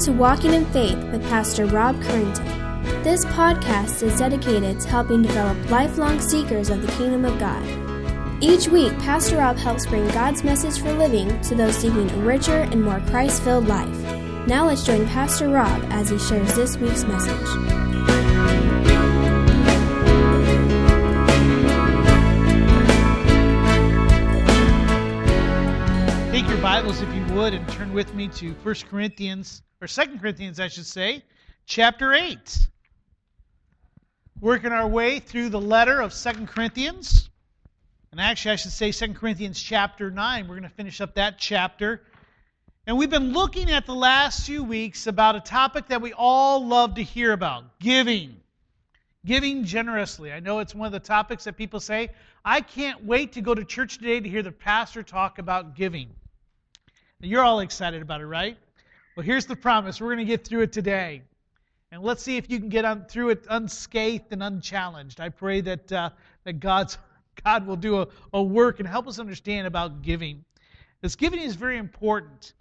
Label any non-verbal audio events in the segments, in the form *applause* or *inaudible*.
to Walking in Faith with Pastor Rob Currington. This podcast is dedicated to helping develop lifelong seekers of the kingdom of God. Each week, Pastor Rob helps bring God's message for living to those seeking a richer and more Christ filled life. Now let's join Pastor Rob as he shares this week's message. Take your Bibles, if you would, and turn with me to 1 Corinthians, or 2 Corinthians, I should say, chapter 8. Working our way through the letter of 2 Corinthians. And actually, I should say 2 Corinthians chapter 9. We're going to finish up that chapter. And we've been looking at the last few weeks about a topic that we all love to hear about giving. Giving generously. I know it's one of the topics that people say, I can't wait to go to church today to hear the pastor talk about giving. You're all excited about it, right? Well, here's the promise. We're going to get through it today. And let's see if you can get on, through it unscathed and unchallenged. I pray that, uh, that God's, God will do a, a work and help us understand about giving. Because giving is very important.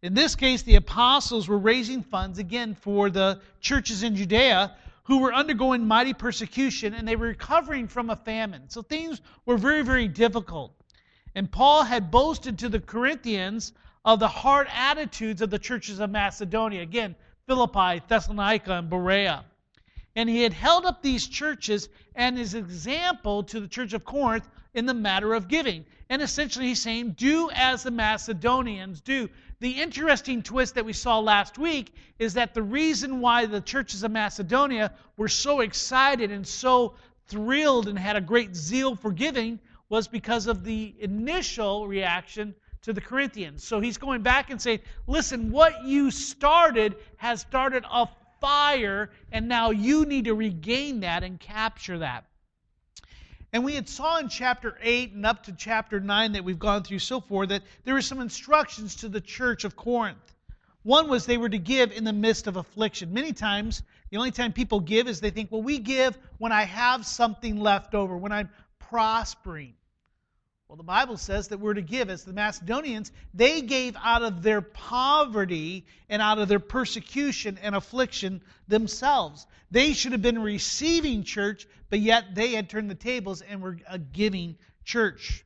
In this case, the apostles were raising funds again for the churches in Judea who were undergoing mighty persecution and they were recovering from a famine. So things were very, very difficult. And Paul had boasted to the Corinthians of the hard attitudes of the churches of Macedonia. Again, Philippi, Thessalonica, and Berea. And he had held up these churches and his example to the church of Corinth in the matter of giving. And essentially, he's saying, Do as the Macedonians do. The interesting twist that we saw last week is that the reason why the churches of Macedonia were so excited and so thrilled and had a great zeal for giving was because of the initial reaction to the Corinthians. So he's going back and saying, Listen, what you started has started a fire, and now you need to regain that and capture that. And we had saw in chapter 8 and up to chapter 9 that we've gone through so far that there were some instructions to the church of Corinth. One was they were to give in the midst of affliction. Many times, the only time people give is they think, well, we give when I have something left over, when I'm prospering. Well, the Bible says that we're to give. As the Macedonians, they gave out of their poverty and out of their persecution and affliction themselves. They should have been receiving church, but yet they had turned the tables and were a giving church.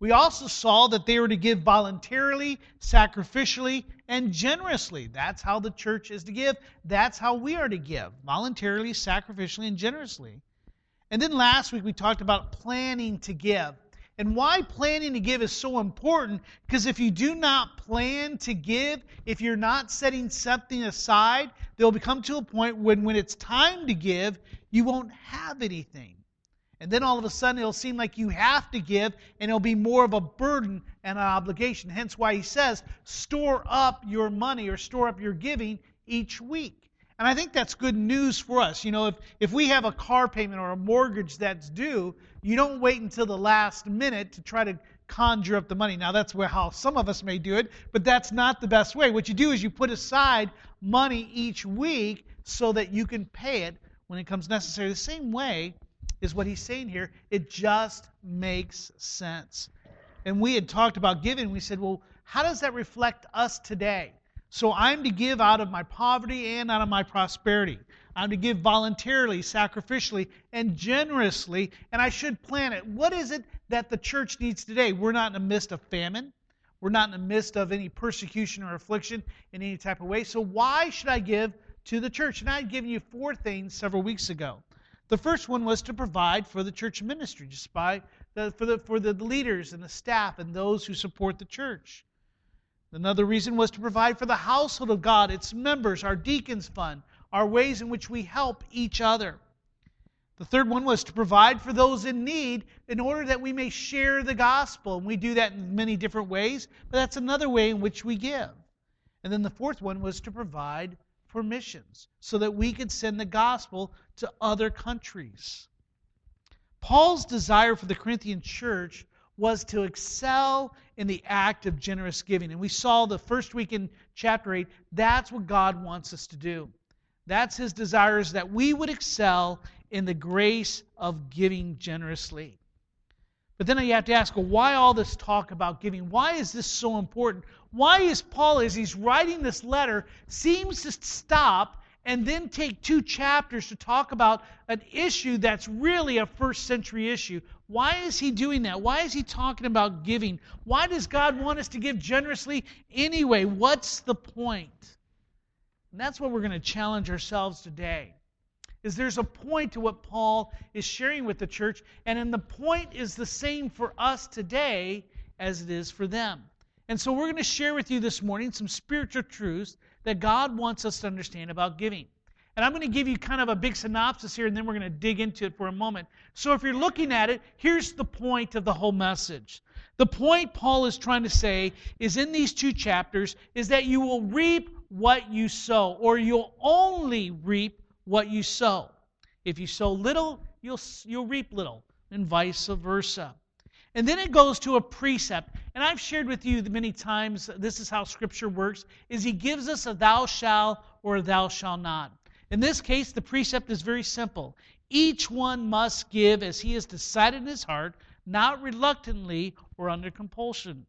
We also saw that they were to give voluntarily, sacrificially, and generously. That's how the church is to give. That's how we are to give voluntarily, sacrificially, and generously. And then last week we talked about planning to give. And why planning to give is so important because if you do not plan to give, if you're not setting something aside, there'll become to a point when when it's time to give, you won't have anything. And then all of a sudden it'll seem like you have to give and it'll be more of a burden and an obligation. Hence why he says, store up your money or store up your giving each week. And I think that's good news for us. You know, if, if we have a car payment or a mortgage that's due, you don't wait until the last minute to try to conjure up the money. Now, that's where how some of us may do it, but that's not the best way. What you do is you put aside money each week so that you can pay it when it comes necessary. The same way is what he's saying here. It just makes sense. And we had talked about giving. We said, well, how does that reflect us today? So I'm to give out of my poverty and out of my prosperity. I'm to give voluntarily, sacrificially, and generously, and I should plan it. What is it that the church needs today? We're not in the midst of famine. We're not in the midst of any persecution or affliction in any type of way. So why should I give to the church? And I had given you four things several weeks ago. The first one was to provide for the church ministry, just by the, for, the, for the leaders and the staff and those who support the church. Another reason was to provide for the household of God, its members, our deacons fund, our ways in which we help each other. The third one was to provide for those in need in order that we may share the gospel. And we do that in many different ways, but that's another way in which we give. And then the fourth one was to provide for missions so that we could send the gospel to other countries. Paul's desire for the Corinthian church was to excel in the act of generous giving. And we saw the first week in chapter 8, that's what God wants us to do. That's his desire is that we would excel in the grace of giving generously. But then you have to ask, well, why all this talk about giving? Why is this so important? Why is Paul, as he's writing this letter, seems to stop and then take two chapters to talk about an issue that's really a first century issue? Why is he doing that? Why is he talking about giving? Why does God want us to give generously anyway? What's the point? And that's what we're going to challenge ourselves today is there's a point to what Paul is sharing with the church, and then the point is the same for us today as it is for them. And so we're going to share with you this morning some spiritual truths that God wants us to understand about giving. And I'm going to give you kind of a big synopsis here, and then we're going to dig into it for a moment. So if you're looking at it, here's the point of the whole message. The point Paul is trying to say is in these two chapters is that you will reap what you sow, or you'll only reap what you sow. If you sow little, you'll, you'll reap little, and vice versa. And then it goes to a precept. And I've shared with you many times, this is how Scripture works, is he gives us a thou shall or a thou shall not. In this case, the precept is very simple. Each one must give as he has decided in his heart, not reluctantly or under compulsion.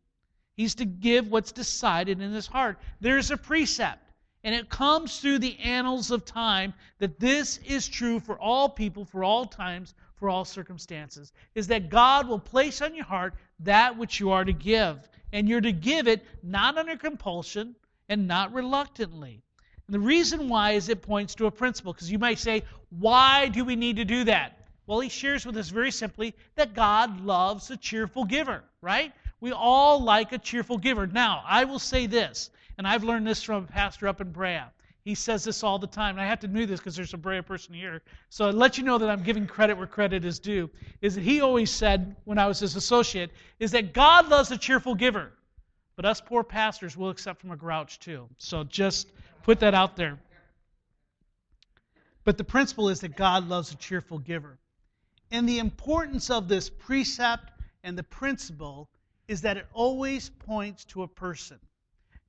He's to give what's decided in his heart. There's a precept. And it comes through the annals of time that this is true for all people, for all times, for all circumstances. Is that God will place on your heart that which you are to give. And you're to give it not under compulsion and not reluctantly. And the reason why is it points to a principle. Because you might say, why do we need to do that? Well, he shares with us very simply that God loves a cheerful giver, right? We all like a cheerful giver. Now, I will say this and I've learned this from a pastor up in Brea. He says this all the time, and I have to do this because there's a Brea person here. So I'll let you know that I'm giving credit where credit is due. Is that he always said when I was his associate, is that God loves a cheerful giver, but us poor pastors will accept from a grouch too. So just put that out there. But the principle is that God loves a cheerful giver. And the importance of this precept and the principle is that it always points to a person.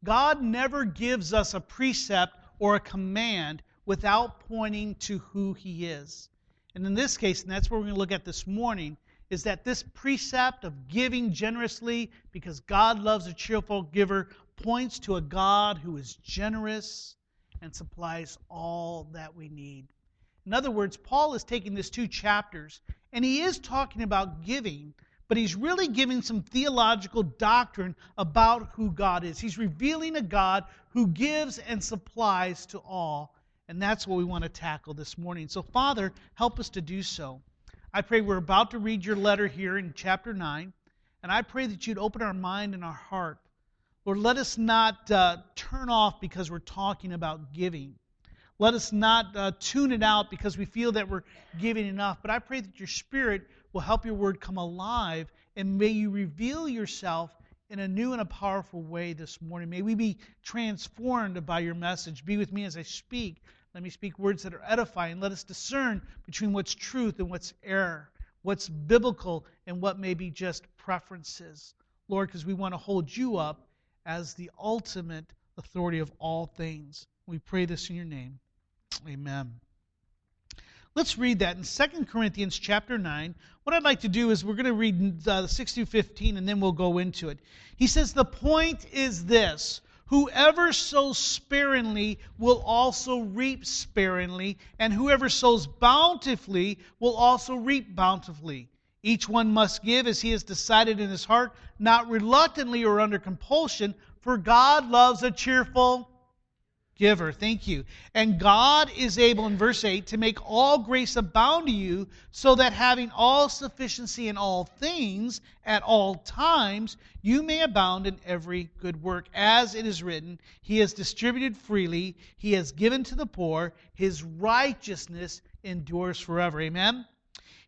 God never gives us a precept or a command without pointing to who He is. And in this case, and that's what we're going to look at this morning, is that this precept of giving generously because God loves a cheerful giver points to a God who is generous and supplies all that we need. In other words, Paul is taking these two chapters and he is talking about giving, but he's really giving some theological doctrine about who God is. He's revealing a God who gives and supplies to all. And that's what we want to tackle this morning. So, Father, help us to do so. I pray we're about to read your letter here in chapter 9, and I pray that you'd open our mind and our heart. Lord, let us not uh, turn off because we're talking about giving. Let us not uh, tune it out because we feel that we're giving enough. But I pray that your Spirit will help your word come alive, and may you reveal yourself in a new and a powerful way this morning. May we be transformed by your message. Be with me as I speak. Let me speak words that are edifying. Let us discern between what's truth and what's error, what's biblical and what may be just preferences. Lord, because we want to hold you up as the ultimate authority of all things. We pray this in your name. Amen. Let's read that in 2 Corinthians chapter 9. What I'd like to do is we're going to read uh, 6 through 15 and then we'll go into it. He says, The point is this whoever sows sparingly will also reap sparingly, and whoever sows bountifully will also reap bountifully. Each one must give as he has decided in his heart, not reluctantly or under compulsion, for God loves a cheerful giver. Thank you. And God is able, in verse 8, to make all grace abound to you, so that having all sufficiency in all things at all times, you may abound in every good work. As it is written, He has distributed freely, He has given to the poor, His righteousness endures forever. Amen.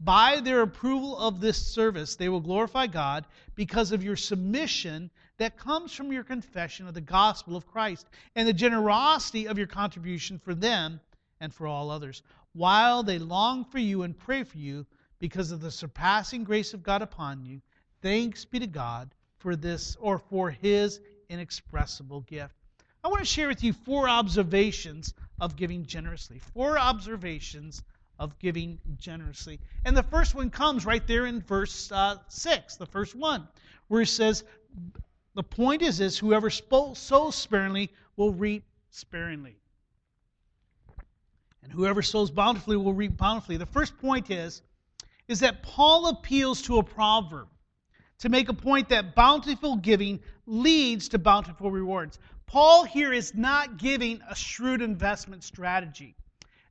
By their approval of this service, they will glorify God because of your submission that comes from your confession of the gospel of Christ and the generosity of your contribution for them and for all others, while they long for you and pray for you because of the surpassing grace of God upon you. Thanks be to God for this or for his inexpressible gift. I want to share with you four observations of giving generously. Four observations of giving generously. And the first one comes right there in verse uh, 6, the first one, where it says, The point is this whoever sows sparingly will reap sparingly. And whoever sows bountifully will reap bountifully. The first point is, is that Paul appeals to a proverb to make a point that bountiful giving leads to bountiful rewards. Paul here is not giving a shrewd investment strategy.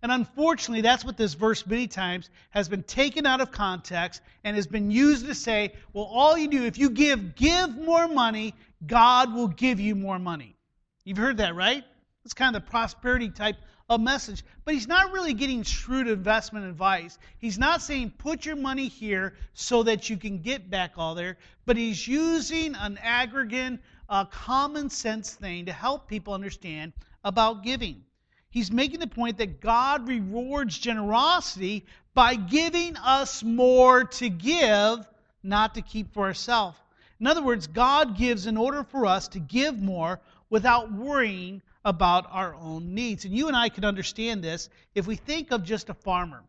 And unfortunately, that's what this verse many times has been taken out of context and has been used to say, well, all you do, if you give, give more money, God will give you more money. You've heard that, right? It's kind of the prosperity type of message. But he's not really getting shrewd investment advice. He's not saying put your money here so that you can get back all there, but he's using an aggregate, uh, common sense thing to help people understand about giving he's making the point that God rewards generosity by giving us more to give, not to keep for ourselves. In other words, God gives in order for us to give more without worrying about our own needs. And you and I can understand this if we think of just a farmer.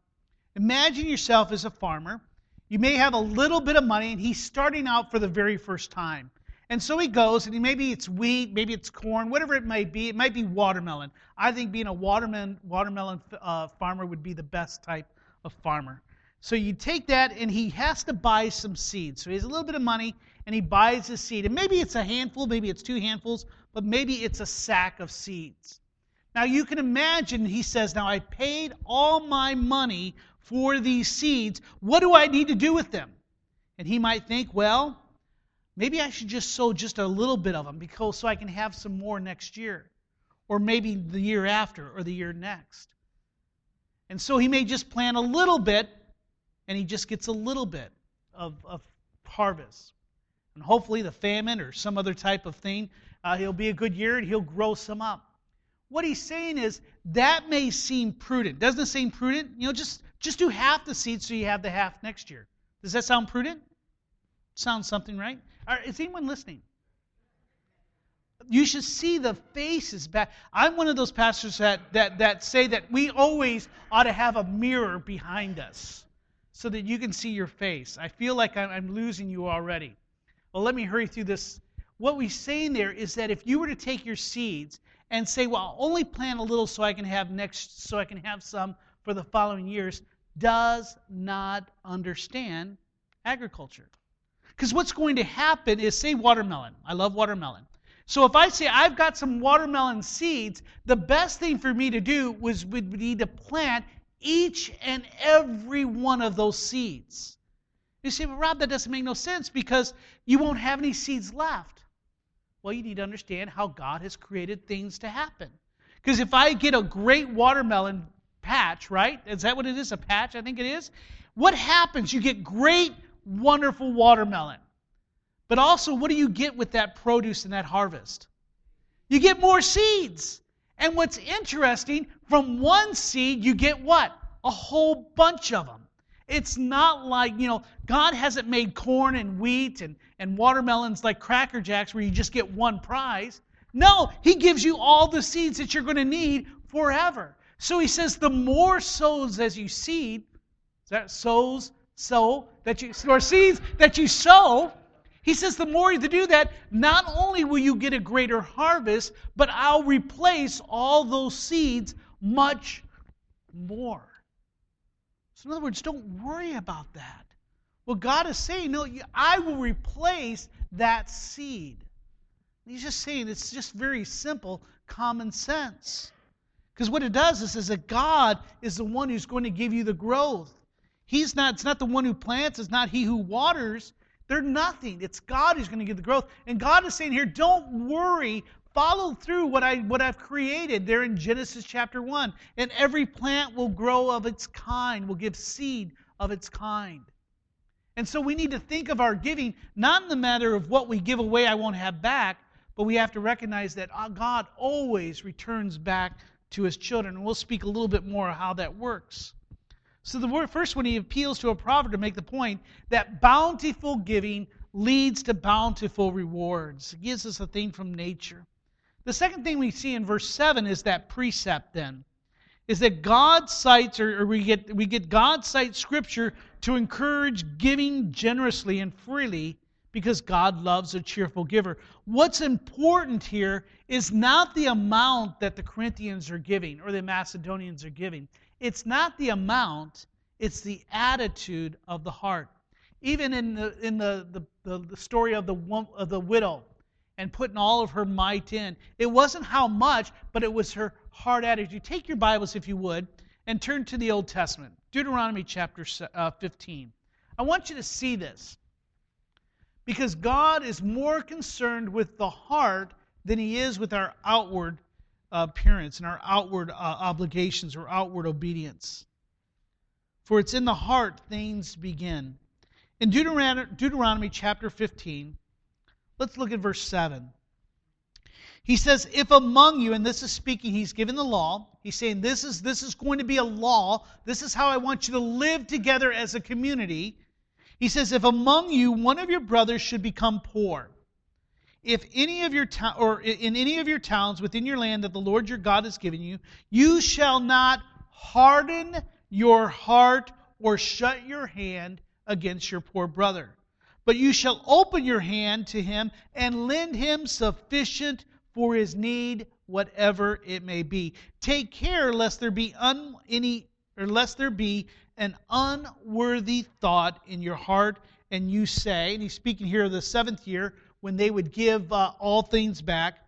Imagine yourself as a farmer. You may have a little bit of money, and he's starting out for the very first time. And so he goes, and maybe it's wheat, maybe it's corn, whatever it might be. It might be watermelon. I think being a watermelon, watermelon uh, farmer would be the best type of farmer. So you take that, and he has to buy some seeds. So he has a little bit of money, and he buys a seed. And maybe it's a handful, maybe it's two handfuls, but maybe it's a sack of seeds. Now you can imagine, he says, Now I paid all my money for these seeds. What do I need to do with them? And he might think, Well, Maybe I should just sow just a little bit of them because so I can have some more next year, or maybe the year after, or the year next. And so he may just plant a little bit, and he just gets a little bit of, of harvest. And hopefully, the famine or some other type of thing, uh, he'll be a good year and he'll grow some up. What he's saying is that may seem prudent. Doesn't it seem prudent? You know, just just do half the seed so you have the half next year. Does that sound prudent? Sounds something, right? Is anyone listening? You should see the faces back. I'm one of those pastors that, that, that say that we always ought to have a mirror behind us so that you can see your face. I feel like I'm, I'm losing you already. Well, let me hurry through this. What we're saying there is that if you were to take your seeds and say, well, I'll only plant a little so I can have next, so I can have some for the following years, does not understand agriculture. Because what's going to happen is, say, watermelon. I love watermelon. So if I say I've got some watermelon seeds, the best thing for me to do was would be to plant each and every one of those seeds. You say, well, Rob, that doesn't make no sense because you won't have any seeds left. Well, you need to understand how God has created things to happen. Because if I get a great watermelon patch, right? Is that what it is? A patch? I think it is. What happens? You get great wonderful watermelon. But also, what do you get with that produce and that harvest? You get more seeds. And what's interesting, from one seed, you get what? A whole bunch of them. It's not like, you know, God hasn't made corn and wheat and, and watermelons like Cracker Jacks where you just get one prize. No, He gives you all the seeds that you're going to need forever. So He says, the more sows as you seed, that sows sow that you or seeds that you sow. He says the more you do that not only will you get a greater harvest but i'll replace all those seeds much more. So in other words don't worry about that. What god is saying no i will replace that seed. He's just saying it's just very simple common sense. Because what it does is, is that god is the one who's going to give you the growth He's not, it's not the one who plants, it's not he who waters. They're nothing. It's God who's going to give the growth. And God is saying here, don't worry. Follow through what, I, what I've created there in Genesis chapter 1. And every plant will grow of its kind, will give seed of its kind. And so we need to think of our giving not in the matter of what we give away I won't have back, but we have to recognize that uh, God always returns back to his children. And we'll speak a little bit more how that works. So the first one, he appeals to a proverb to make the point that bountiful giving leads to bountiful rewards. It gives us a thing from nature. The second thing we see in verse 7 is that precept then. Is that God cites, or, or we get we get God cites scripture to encourage giving generously and freely because God loves a cheerful giver. What's important here is not the amount that the Corinthians are giving or the Macedonians are giving. It's not the amount, it's the attitude of the heart. Even in the, in the, the, the story of the, of the widow and putting all of her might in, it wasn't how much, but it was her heart attitude. Take your Bibles, if you would, and turn to the Old Testament, Deuteronomy chapter uh, 15. I want you to see this because God is more concerned with the heart than he is with our outward appearance and our outward uh, obligations or outward obedience. For it's in the heart things begin. In Deuteronomy, Deuteronomy chapter 15, let's look at verse 7. He says, If among you, and this is speaking, he's given the law. He's saying, this is, this is going to be a law. This is how I want you to live together as a community. He says, If among you one of your brothers should become poor, if any of your to- or in any of your towns within your land that the Lord your God has given you, you shall not harden your heart or shut your hand against your poor brother. But you shall open your hand to him and lend him sufficient for his need, whatever it may be. Take care lest there be un, any or lest there be an unworthy thought in your heart, and you say, and he's speaking here of the seventh year when they would give uh, all things back.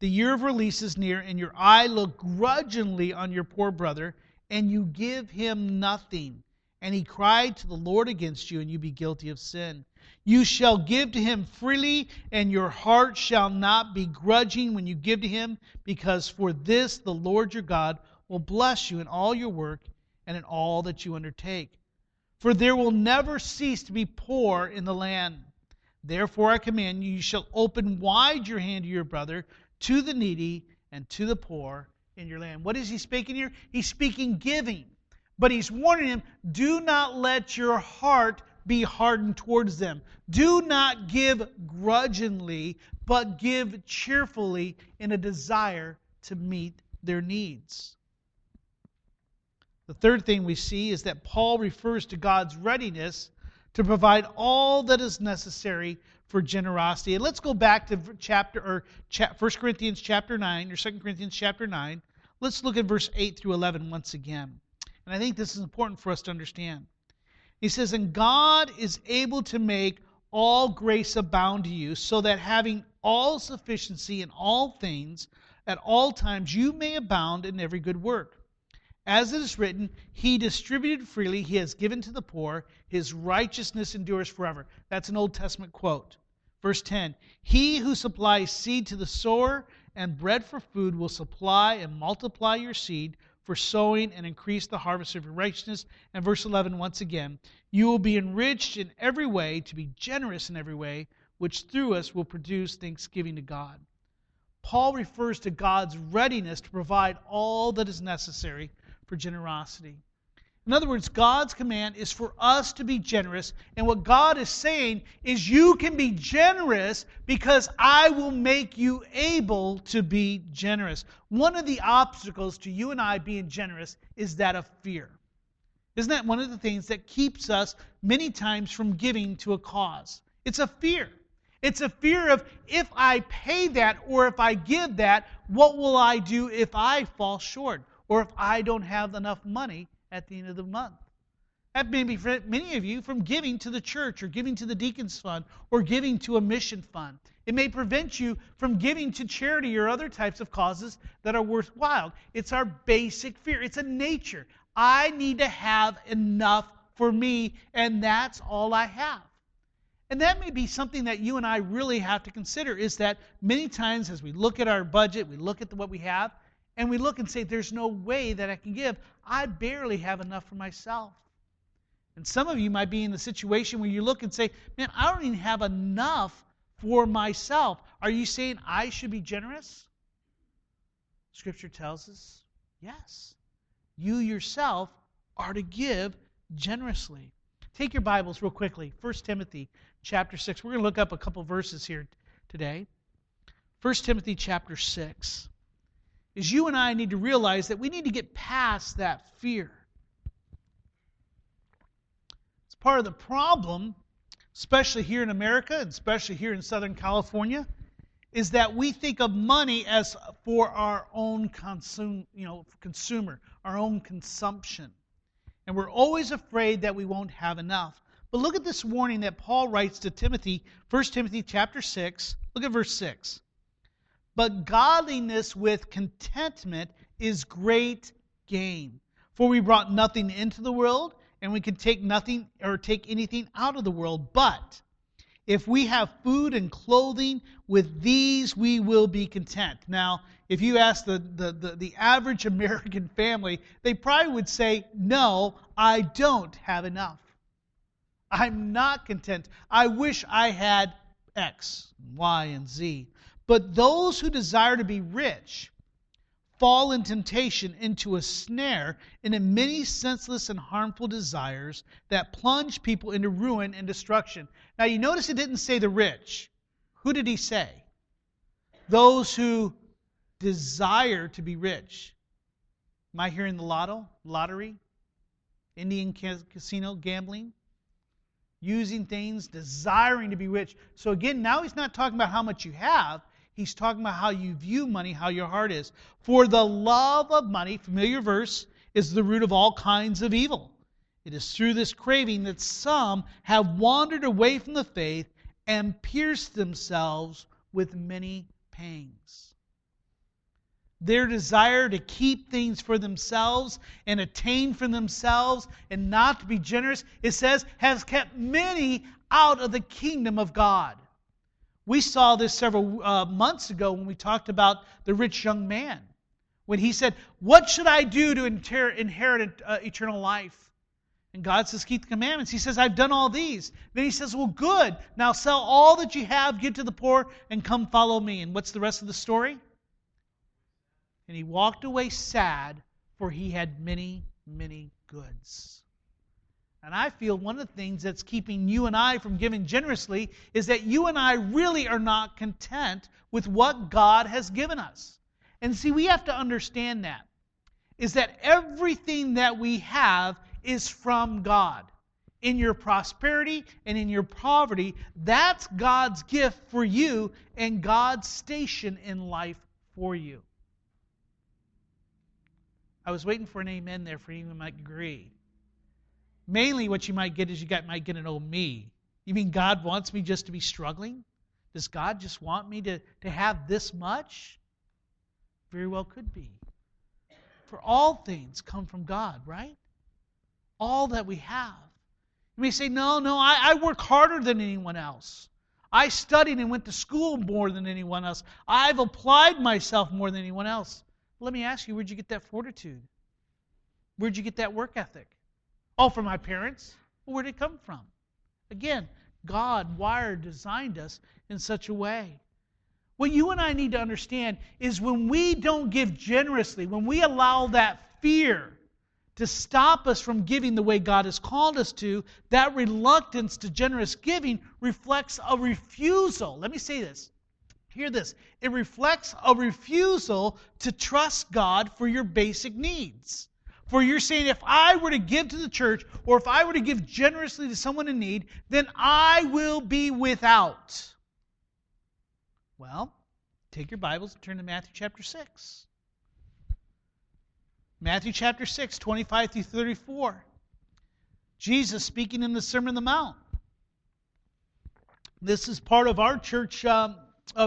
The year of release is near, and your eye look grudgingly on your poor brother, and you give him nothing and he cried to the Lord against you, and you be guilty of sin. You shall give to him freely, and your heart shall not be grudging when you give to him, because for this the Lord your God will bless you in all your work and in all that you undertake. For there will never cease to be poor in the land. Therefore I command you, you shall open wide your hand to your brother, to the needy, and to the poor in your land. What is he speaking here? He's speaking giving. But he's warning him do not let your heart be hardened towards them. Do not give grudgingly, but give cheerfully in a desire to meet their needs. The third thing we see is that Paul refers to God's readiness to provide all that is necessary for generosity. And let's go back to chapter or 1 Corinthians chapter 9 or 2 Corinthians chapter 9. Let's look at verse 8 through 11 once again. And I think this is important for us to understand. He says, And God is able to make all grace abound to you, so that having all sufficiency in all things, at all times, you may abound in every good work. As it is written, He distributed freely, He has given to the poor, His righteousness endures forever. That's an Old Testament quote. Verse 10 He who supplies seed to the sower and bread for food will supply and multiply your seed for sowing and increase the harvest of your righteousness. And verse 11, once again, you will be enriched in every way, to be generous in every way, which through us will produce thanksgiving to God. Paul refers to God's readiness to provide all that is necessary for generosity. In other words, God's command is for us to be generous. And what God is saying is, you can be generous because I will make you able to be generous. One of the obstacles to you and I being generous is that of fear. Isn't that one of the things that keeps us many times from giving to a cause? It's a fear. It's a fear of if I pay that or if I give that, what will I do if I fall short or if I don't have enough money at the end of the month. That may prevent many of you from giving to the church or giving to the deacons fund or giving to a mission fund. It may prevent you from giving to charity or other types of causes that are worthwhile. It's our basic fear. It's a nature. I need to have enough for me, and that's all I have. And that may be something that you and I really have to consider is that many times as we look at our budget, we look at what we have, and we look and say, There's no way that I can give. I barely have enough for myself. And some of you might be in the situation where you look and say, Man, I don't even have enough for myself. Are you saying I should be generous? Scripture tells us yes. You yourself are to give generously. Take your Bibles real quickly. 1 Timothy chapter 6. We're going to look up a couple verses here today. 1 Timothy chapter 6 is you and I need to realize that we need to get past that fear. It's part of the problem, especially here in America, and especially here in Southern California, is that we think of money as for our own consume, you know, consumer, our own consumption. And we're always afraid that we won't have enough. But look at this warning that Paul writes to Timothy, 1 Timothy chapter 6. Look at verse 6. But godliness with contentment is great gain. For we brought nothing into the world, and we can take nothing or take anything out of the world. But if we have food and clothing, with these we will be content. Now, if you ask the, the, the, the, average *laughs* American family, they probably would say, No, I don't have enough. I'm not content. I wish I had X, Y, and Z. But those who desire to be rich fall in temptation into a snare and many senseless and harmful desires that plunge people into ruin and destruction. Now, you notice it didn't say the rich. Who did he say? Those who desire to be rich. Am I hearing the lotto, lottery, Indian casino gambling? Using things, desiring to be rich. So again, now he's not talking about how much you have. He's talking about how you view money, how your heart is. For the love of money, familiar verse, is the root of all kinds of evil. It is through this craving that some have wandered away from the faith and pierced themselves with many pangs. Their desire to keep things for themselves and attain for themselves and not to be generous, it says, has kept many out of the kingdom of God. We saw this several uh, months ago when we talked about the rich young man. When he said, What should I do to inter- inherit uh, eternal life? And God says, Keep the commandments. He says, I've done all these. Then he says, Well, good. Now sell all that you have, give to the poor, and come follow me. And what's the rest of the story? And he walked away sad, for he had many, many goods. And I feel one of the things that's keeping you and I from giving generously is that you and I really are not content with what God has given us. And see, we have to understand that. Is that everything that we have is from God. In your prosperity and in your poverty, that's God's gift for you and God's station in life for you. I was waiting for an amen there for anyone might agree. Mainly, what you might get is you got, might get an old me. You mean God wants me just to be struggling? Does God just want me to, to have this much? Very well could be. For all things come from God, right? All that we have. You may say, no, no, I, I work harder than anyone else. I studied and went to school more than anyone else. I've applied myself more than anyone else. Let me ask you, where'd you get that fortitude? Where'd you get that work ethic? Oh, from my parents? Well, where did it come from? Again, God wired, designed us in such a way. What you and I need to understand is when we don't give generously, when we allow that fear to stop us from giving the way God has called us to, that reluctance to generous giving reflects a refusal. Let me say this. Hear this. It reflects a refusal to trust God for your basic needs. For you're saying, if I were to give to the church, or if I were to give generously to someone in need, then I will be without. Well, take your Bibles and turn to Matthew chapter 6. Matthew chapter 6, 25 through 34. Jesus speaking in the Sermon on the Mount. This is part of our church um,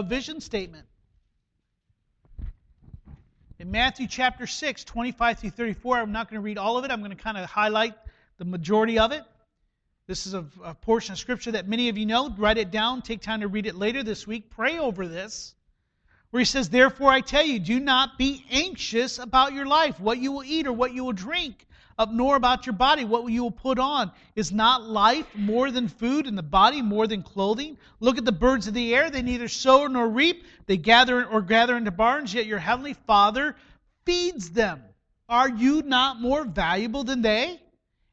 vision statement. In Matthew chapter 6, 25 through 34, I'm not going to read all of it. I'm going to kind of highlight the majority of it. This is a, a, portion of Scripture that many of you know. Write it down. Take time to read it later this week. Pray over this. Where he says, Therefore I tell you, do not be anxious about your life, what you will eat or what you will drink. Up nor about your body what you will put on. Is not life more than food, and the body more than clothing? Look at the birds of the air; they neither sow nor reap, they gather or gather into barns, yet your heavenly Father feeds them. Are you not more valuable than they?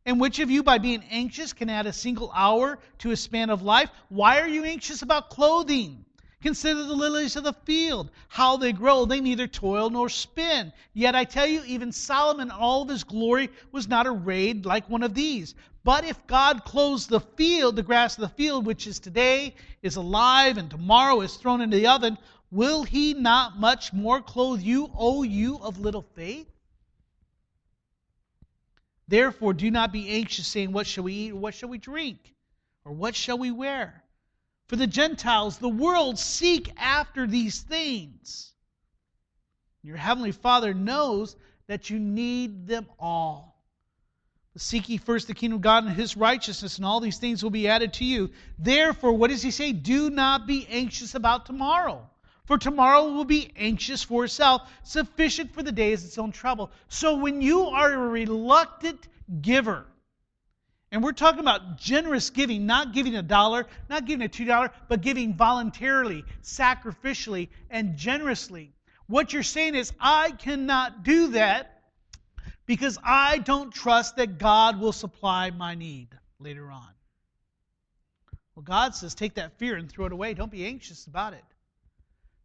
And which of you, by being anxious, can add a single hour to a span of life? Why are you anxious about clothing? Consider the lilies of the field, how they grow. They neither toil nor spin. Yet I tell you, even Solomon in all of his glory was not arrayed like one of these. But if God clothes the field, the grass of the field, which is today, is alive, and tomorrow is thrown into the oven, will he not much more clothe you, O you of little faith? Therefore, do not be anxious, saying, What shall we eat, or what shall we drink, or what shall we wear? For the Gentiles, the world seek after these things. Your heavenly Father knows that you need them all. Seek ye first the kingdom of God and his righteousness, and all these things will be added to you. Therefore, what does he say? Do not be anxious about tomorrow. For tomorrow will be anxious for itself. Sufficient for the day is its own trouble. So when you are a reluctant giver, and we're talking about generous giving, not giving a dollar, not giving a two dollar, but giving voluntarily, sacrificially, and generously. What you're saying is, I cannot do that because I don't trust that God will supply my need later on. Well, God says, take that fear and throw it away. Don't be anxious about it.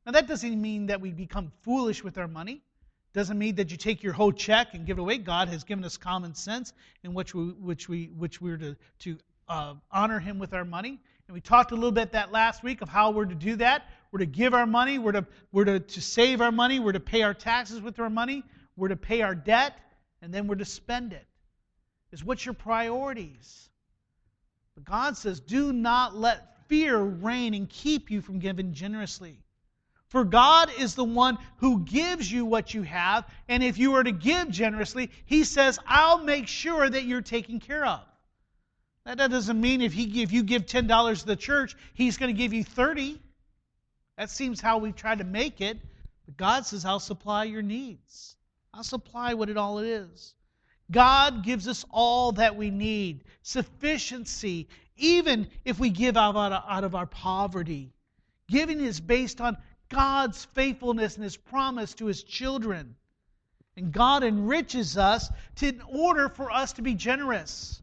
Now, that doesn't mean that we become foolish with our money. Doesn't mean that you take your whole check and give it away. God has given us common sense in which we, which we, which we're to, to uh, honor Him with our money. And we talked a little bit that last week of how we're to do that. We're to give our money. We're to, we're to, to save our money. We're to pay our taxes with our money. We're to pay our debt. And then we're to spend it. Is what's your priorities? But God says, do not let fear reign and keep you from giving generously. For God is the one who gives you what you have, and if you are to give generously, He says, I'll make sure that you're taken care of. That doesn't mean if, he, if you give $10 to the church, He's going to give you 30 That seems how we try to make it. But God says, I'll supply your needs. I'll supply what it all is. God gives us all that we need, sufficiency, even if we give out, out of our poverty. Giving is based on God's faithfulness and His promise to His children. And God enriches us to, in order for us to be generous.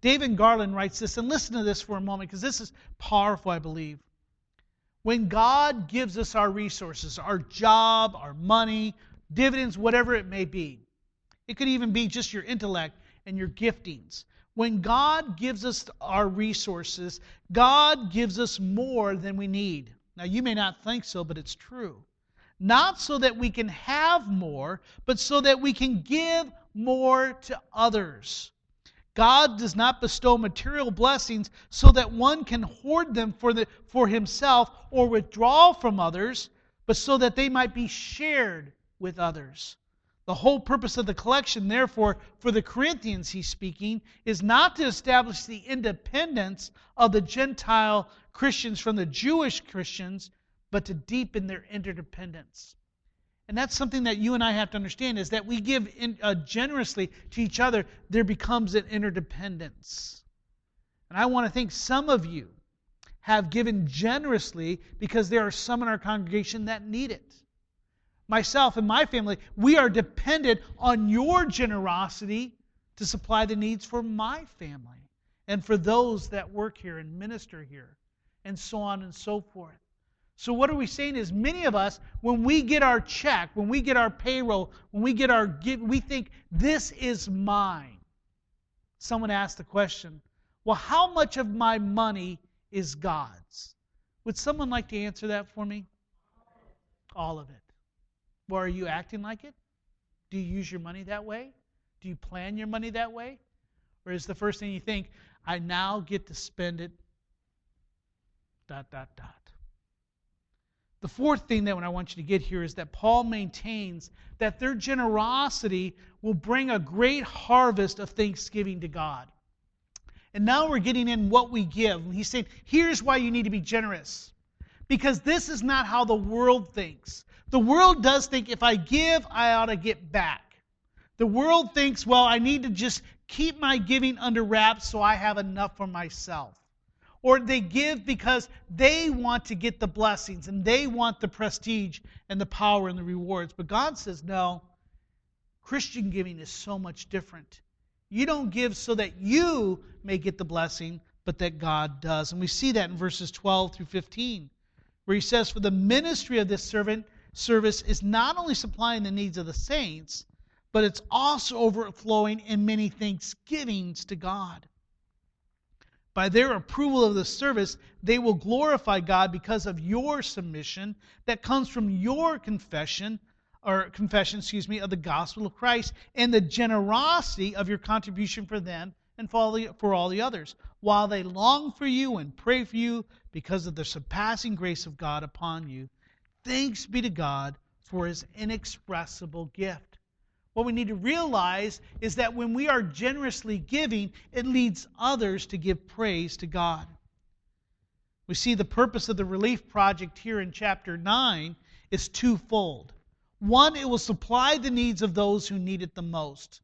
David Garland writes this, and listen to this for a moment because this is powerful, I believe. When God gives us our resources, our job, our money, dividends, whatever it may be, it could even be just your intellect and your giftings. When God gives us our resources, God gives us more than we need. Now, you may not think so, but it's true. Not so that we can have more, but so that we can give more to others. God does not bestow material blessings so that one can hoard them for, the, for himself or withdraw from others, but so that they might be shared with others. The whole purpose of the collection, therefore, for the Corinthians, he's speaking, is not to establish the independence of the Gentile Christians from the Jewish Christians, but to deepen their interdependence. And that's something that you and I have to understand is that we give in, uh, generously to each other, there becomes an interdependence. And I want to think some of you have given generously because there are some in our congregation that need it myself and my family, we are dependent on your generosity to supply the needs for my family and for those that work here and minister here, and so on and so forth. So, what are we saying is many of us, when we get our check, when we get our payroll, when we get our gift, we think, this is mine. Someone asked the question, well, how much of my money is God's? Would someone like to answer that for me? All of it. Well, are you acting like it? Do you use your money that way? Do you plan your money that way? Or is the first thing you think, I now get to spend it, dot, dot, dot. The fourth thing that I want you to get here is that Paul maintains that their generosity will bring a great harvest of thanksgiving to God. And now we're getting in what we give. He's saying, here's why you need to be generous. Because this is not how the world thinks. The world does think if I give, I ought to get back. The world thinks, well, I need to just keep my giving under wraps so I have enough for myself. Or they give because they want to get the blessings and they want the prestige and the power and the rewards. But God says, no, Christian giving is so much different. You don't give so that you may get the blessing, but that God does. And we see that in verses 12 through 15, where he says, For the ministry of this servant service is not only supplying the needs of the saints, but it's also overflowing in many thanksgivings to God. By their approval of the service, they will glorify God because of your submission that comes from your confession or confession, excuse me, of the gospel of Christ and the generosity of your contribution for them and for all, the, for all the others, while they long for you and pray for you because of the surpassing grace of God upon you. Thanks be to God for his inexpressible gift. What we need to realize is that when we are generously giving, it leads others to give praise to God. We see the purpose of the relief project here in chapter 9 is twofold. One, it will supply the needs of those who need it the most.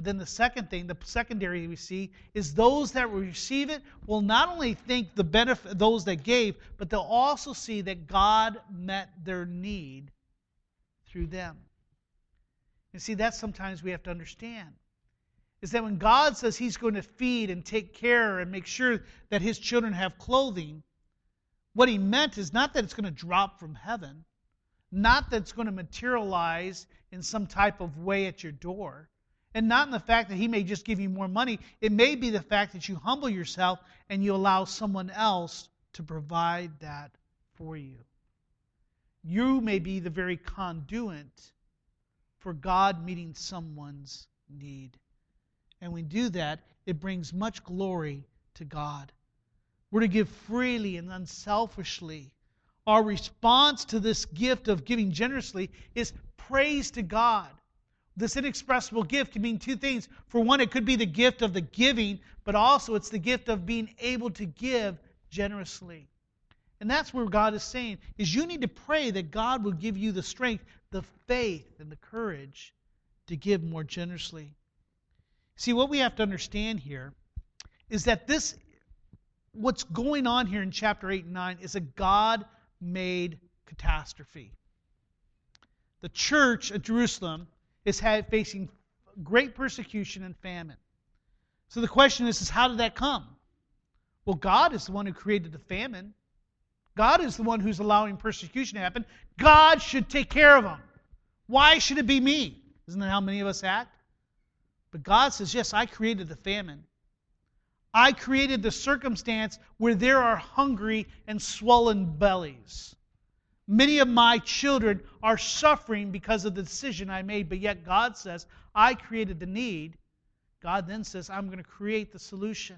But then the second thing, the secondary we see, is those that receive it will not only think the benefit those that gave, but they'll also see that God met their need through them. And see, that's sometimes we have to understand. Is that when God says He's going to feed and take care and make sure that His children have clothing, what He meant is not that it's going to drop from heaven, not that it's going to materialize in some type of way at your door. And not in the fact that he may just give you more money. It may be the fact that you humble yourself and you allow someone else to provide that for you. You may be the very conduit for God meeting someone's need. And when we do that, it brings much glory to God. We're to give freely and unselfishly our response to this gift of giving generously is praise to God. This inexpressible gift can mean two things. For one, it could be the gift of the giving, but also it's the gift of being able to give generously. And that's where God is saying is you need to pray that God will give you the strength, the faith and the courage to give more generously. See, what we have to understand here is that this what's going on here in chapter 8 and 9 is a God made catastrophe. The church at Jerusalem is facing great persecution and famine. So the question is, is how did that come? Well, God is the one who created the famine. God is the one who's allowing persecution to happen. God should take care of them. Why should it be me? Isn't that how many of us act? But God says, Yes, I created the famine. I created the circumstance where there are hungry and swollen bellies. Many of my children are suffering because of the decision I made, but yet God says, I created the need. God then says, I'm going to create the solution.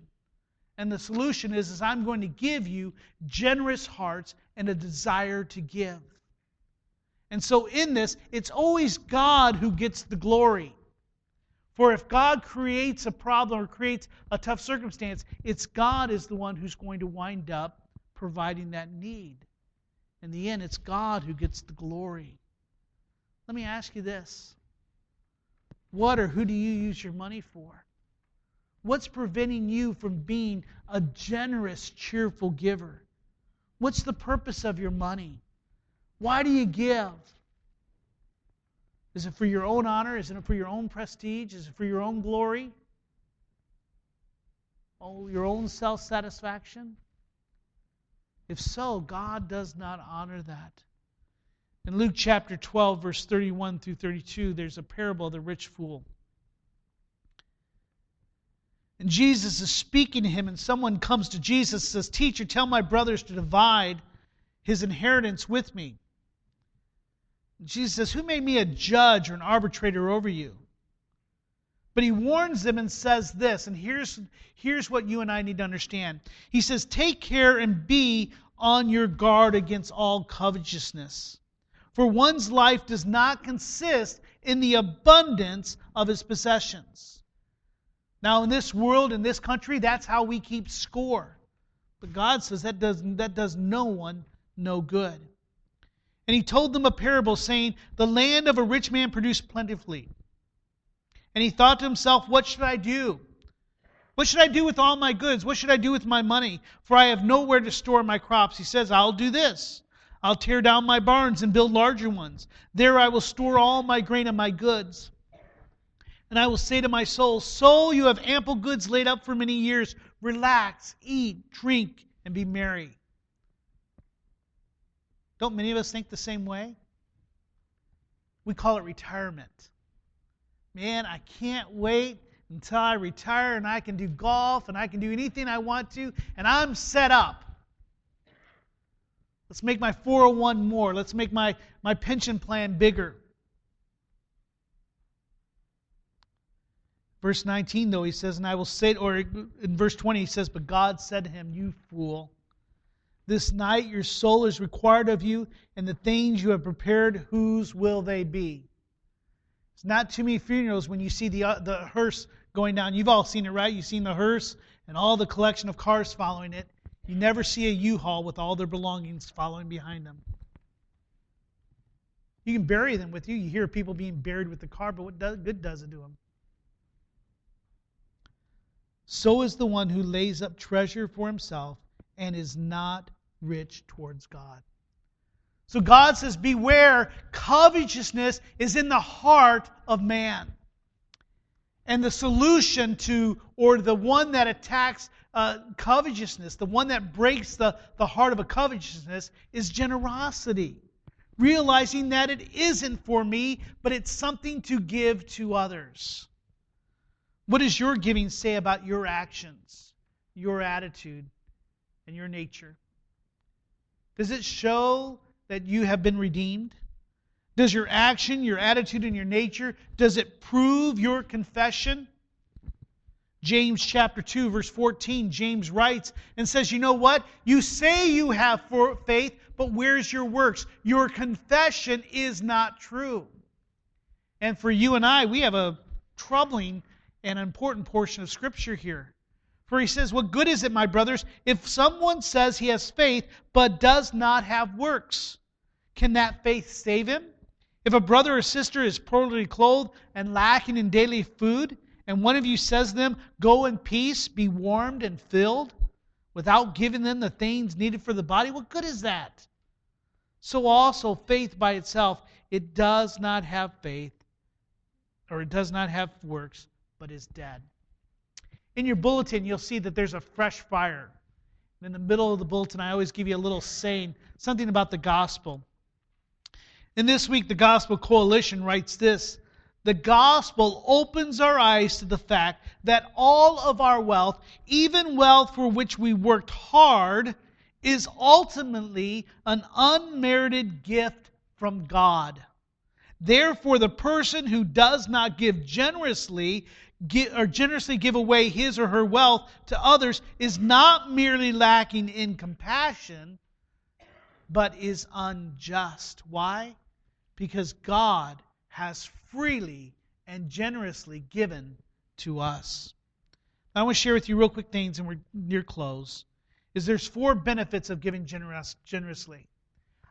And the solution is, is I'm going to give you generous hearts and a desire to give. And so in this, it's always God who gets the glory. For if God creates a problem or creates a tough circumstance, it's God is the one who's going to wind up providing that need. In the end, it's God who gets the glory. Let me ask you this What or who do you use your money for? What's preventing you from being a generous, cheerful giver? What's the purpose of your money? Why do you give? Is it for your own honor? Is it for your own prestige? Is it for your own glory? Oh, your own self satisfaction? If so, God does not honor that. In Luke chapter 12, verse 31 through 32, there's a parable of the rich fool. And Jesus is speaking to him, and someone comes to Jesus and says, Teacher, tell my brothers to divide his inheritance with me. Jesus says, Who made me a judge or an arbitrator over you? But he warns them and says this, and here's, here's what you and I need to understand. He says, Take care and be on your guard against all covetousness. For one's life does not consist in the abundance of his possessions. Now, in this world, in this country, that's how we keep score. But God says that does, that does no one no good. And he told them a parable, saying, The land of a rich man produced plentifully. And he thought to himself, What should I do? What should I do with all my goods? What should I do with my money? For I have nowhere to store my crops. He says, I'll do this. I'll tear down my barns and build larger ones. There I will store all my grain and my goods. And I will say to my soul, Soul, you have ample goods laid up for many years. Relax, eat, drink, and be merry. Don't many of us think the same way? We call it retirement. Man, I can't wait until I retire and I can do golf and I can do anything I want to and I'm set up. Let's make my 401 more. Let's make my, my pension plan bigger. Verse 19, though, he says, and I will say, or in verse 20, he says, But God said to him, You fool, this night your soul is required of you, and the things you have prepared, whose will they be? It's not too many funerals when you see the, uh, the hearse going down. You've all seen it, right? You've seen the hearse and all the collection of cars following it. You never see a U-Haul with all their belongings following behind them. You can bury them with you. You hear people being buried with the car, but what good does it do them? So is the one who lays up treasure for himself and is not rich towards God. So God says, Beware, covetousness is in the heart of man. And the solution to, or the one that attacks uh, covetousness, the one that breaks the, the heart of a covetousness, is generosity. Realizing that it isn't for me, but it's something to give to others. What does your giving say about your actions, your attitude, and your nature? Does it show that you have been redeemed? Does your action, your attitude, and your nature, does it prove your confession? James chapter 2, verse 14, James writes and says, You know what? You say you have faith, but where's your works? Your confession is not true. And for you and I, we have a troubling and important portion of Scripture here. For he says, What good is it, my brothers, if someone says he has faith but does not have works? Can that faith save him? If a brother or sister is poorly clothed and lacking in daily food, and one of you says to them, Go in peace, be warmed and filled, without giving them the things needed for the body, what good is that? So also, faith by itself, it does not have faith, or it does not have works, but is dead. In your bulletin, you'll see that there's a fresh fire. In the middle of the bulletin, I always give you a little saying, something about the gospel. And this week, the Gospel Coalition writes this The gospel opens our eyes to the fact that all of our wealth, even wealth for which we worked hard, is ultimately an unmerited gift from God. Therefore, the person who does not give generously or generously give away his or her wealth to others is not merely lacking in compassion, but is unjust. Why? Because God has freely and generously given to us. I want to share with you real quick things, and we're near close. Is there's four benefits of giving generous, generously.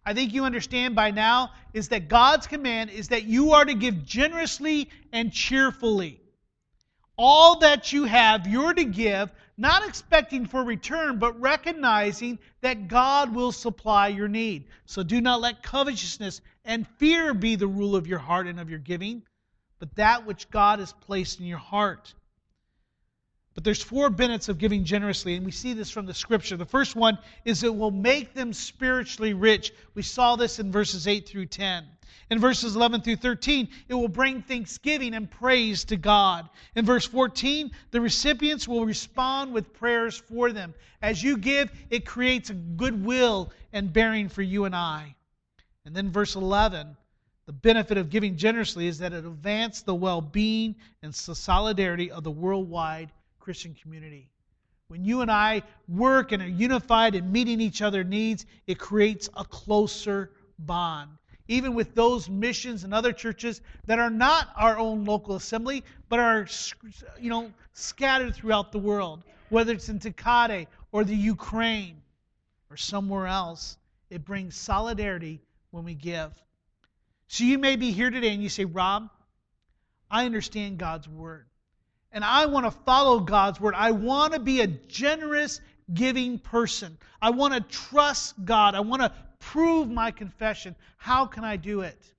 I think you understand by now is that God's command is that you are to give generously and cheerfully. All that you have, you're to give, not expecting for return, but recognizing that God will supply your need. So do not let covetousness and fear be the rule of your heart and of your giving, but that which God has placed in your heart. But there's four benefits of giving generously, and we see this from the scripture. The first one is it will make them spiritually rich. We saw this in verses 8 through 10. In verses 11 through 13, it will bring thanksgiving and praise to God. In verse 14, the recipients will respond with prayers for them. As you give, it creates a goodwill and bearing for you and I. And then verse 11, the benefit of giving generously is that it advances the well being and solidarity of the worldwide Christian community. When you and I work and are unified in meeting each other's needs, it creates a closer bond even with those missions and other churches that are not our own local assembly, but are you know scattered throughout the world, whether it's in Tecate or the Ukraine or somewhere else. It brings solidarity when we give. So you may be here today and you say, Rob, I understand God's Word. And I want to follow God's Word. I want to be a generous, giving person. I want to trust God. I want to prove my confession. How can I do it?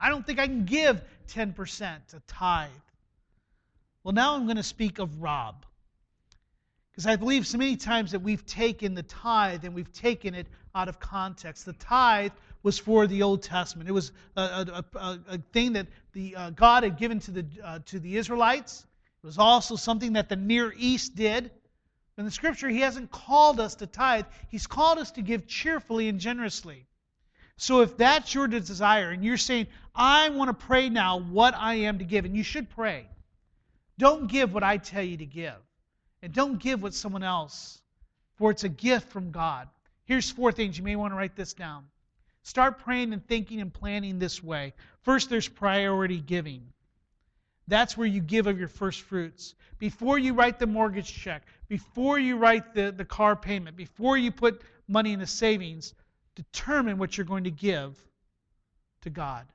I don't think I can give 10%, a tithe. Well, now I'm going to speak of Rob. Because I believe so many times that we've taken the tithe and we've taken it out of context. The tithe was for the Old Testament. It was a, a, a, a thing that the, uh, God had given to the, uh, to the Israelites. It was also something that the Near East did. In the scripture, He hasn't called us to tithe, He's called us to give cheerfully and generously. So if that's your desire and you're saying, I want to pray now what I am to give, and you should pray, don't give what I tell you to give. And don't give what someone else, for it's a gift from God. Here's four things. You may want to write this down. Start praying and thinking and planning this way. First, there's priority giving. That's where you give of your first fruits. Before you write the mortgage check, before you write the, the car payment, before you put money in the savings, determine what you're going to give to God.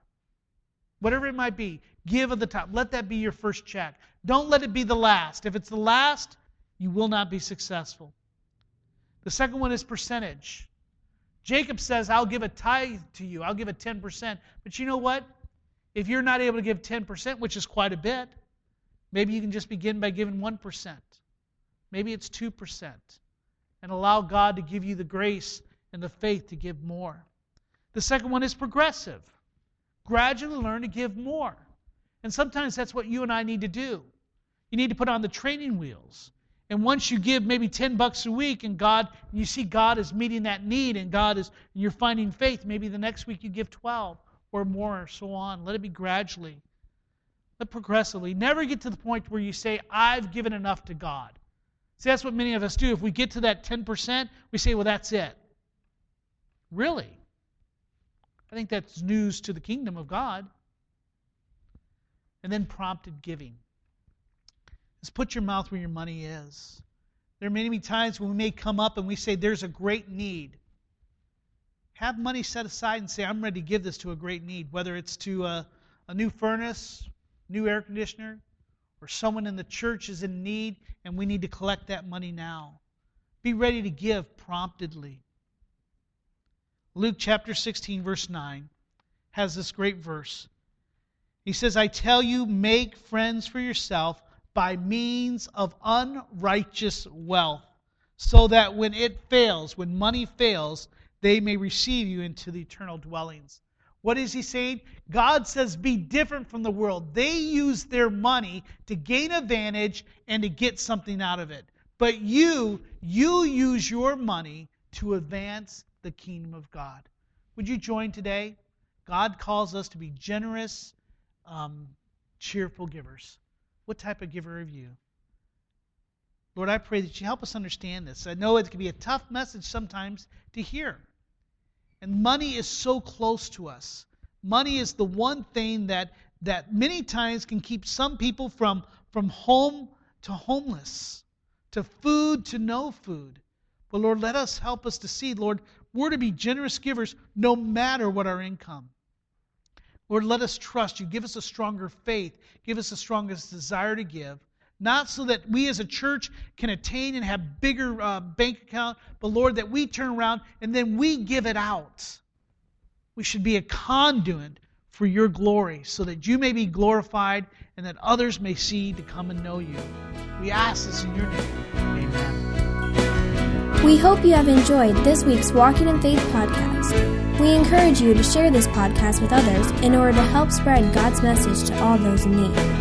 Whatever it might be, give at the top. Let that be your first check. Don't let it be the last. If it's the last, you will not be successful. The second one is percentage. Jacob says, I'll give a tithe to you, I'll give a 10%. But you know what? If you're not able to give 10%, which is quite a bit, maybe you can just begin by giving 1%. Maybe it's 2%. And allow God to give you the grace and the faith to give more. The second one is progressive. Gradually learn to give more. And sometimes that's what you and I need to do. You need to put on the training wheels. And once you give maybe 10 bucks a week and God you see God is meeting that need and God is and you're finding faith, maybe the next week you give 12 or more or so on. Let it be gradually. Let progressively. Never get to the point where you say, I've given enough to God. See, that's what many of us do. If we get to that 10%, we say, well, that's it. Really? I think that's news to the kingdom of God. And then prompted giving is put your mouth where your money is. There are many, many times when we may come up and we say, There's a great need. Have money set aside and say, I'm ready to give this to a great need, whether it's to a, a new furnace, new air conditioner, or someone in the church is in need and we need to collect that money now. Be ready to give promptly. Luke chapter 16, verse 9, has this great verse. He says, I tell you, make friends for yourself by means of unrighteous wealth, so that when it fails, when money fails, they may receive you into the eternal dwellings. What is he saying? God says, be different from the world. They use their money to gain advantage and to get something out of it. But you, you use your money to advance the kingdom of God. Would you join today? God calls us to be generous, um, cheerful givers. What type of giver are you? Lord, I pray that you help us understand this. I know it can be a tough message sometimes to hear. And money is so close to us. Money is the one thing that, that many times can keep some people from, from home to homeless, to food to no food. But Lord, let us help us to see, Lord, we're to be generous givers no matter what our income. Lord, let us trust you. Give us a stronger faith. Give us the strongest desire to give. Not so that we as a church can attain and have bigger uh, bank account, but Lord, that we turn around and then we give it out. We should be a conduit for your glory so that you may be glorified and that others may see to come and know you. We ask this in your name. Amen. We hope you have enjoyed this week's Walking in Faith podcast. We encourage you to share this podcast with others in order to help spread God's message to all those in need.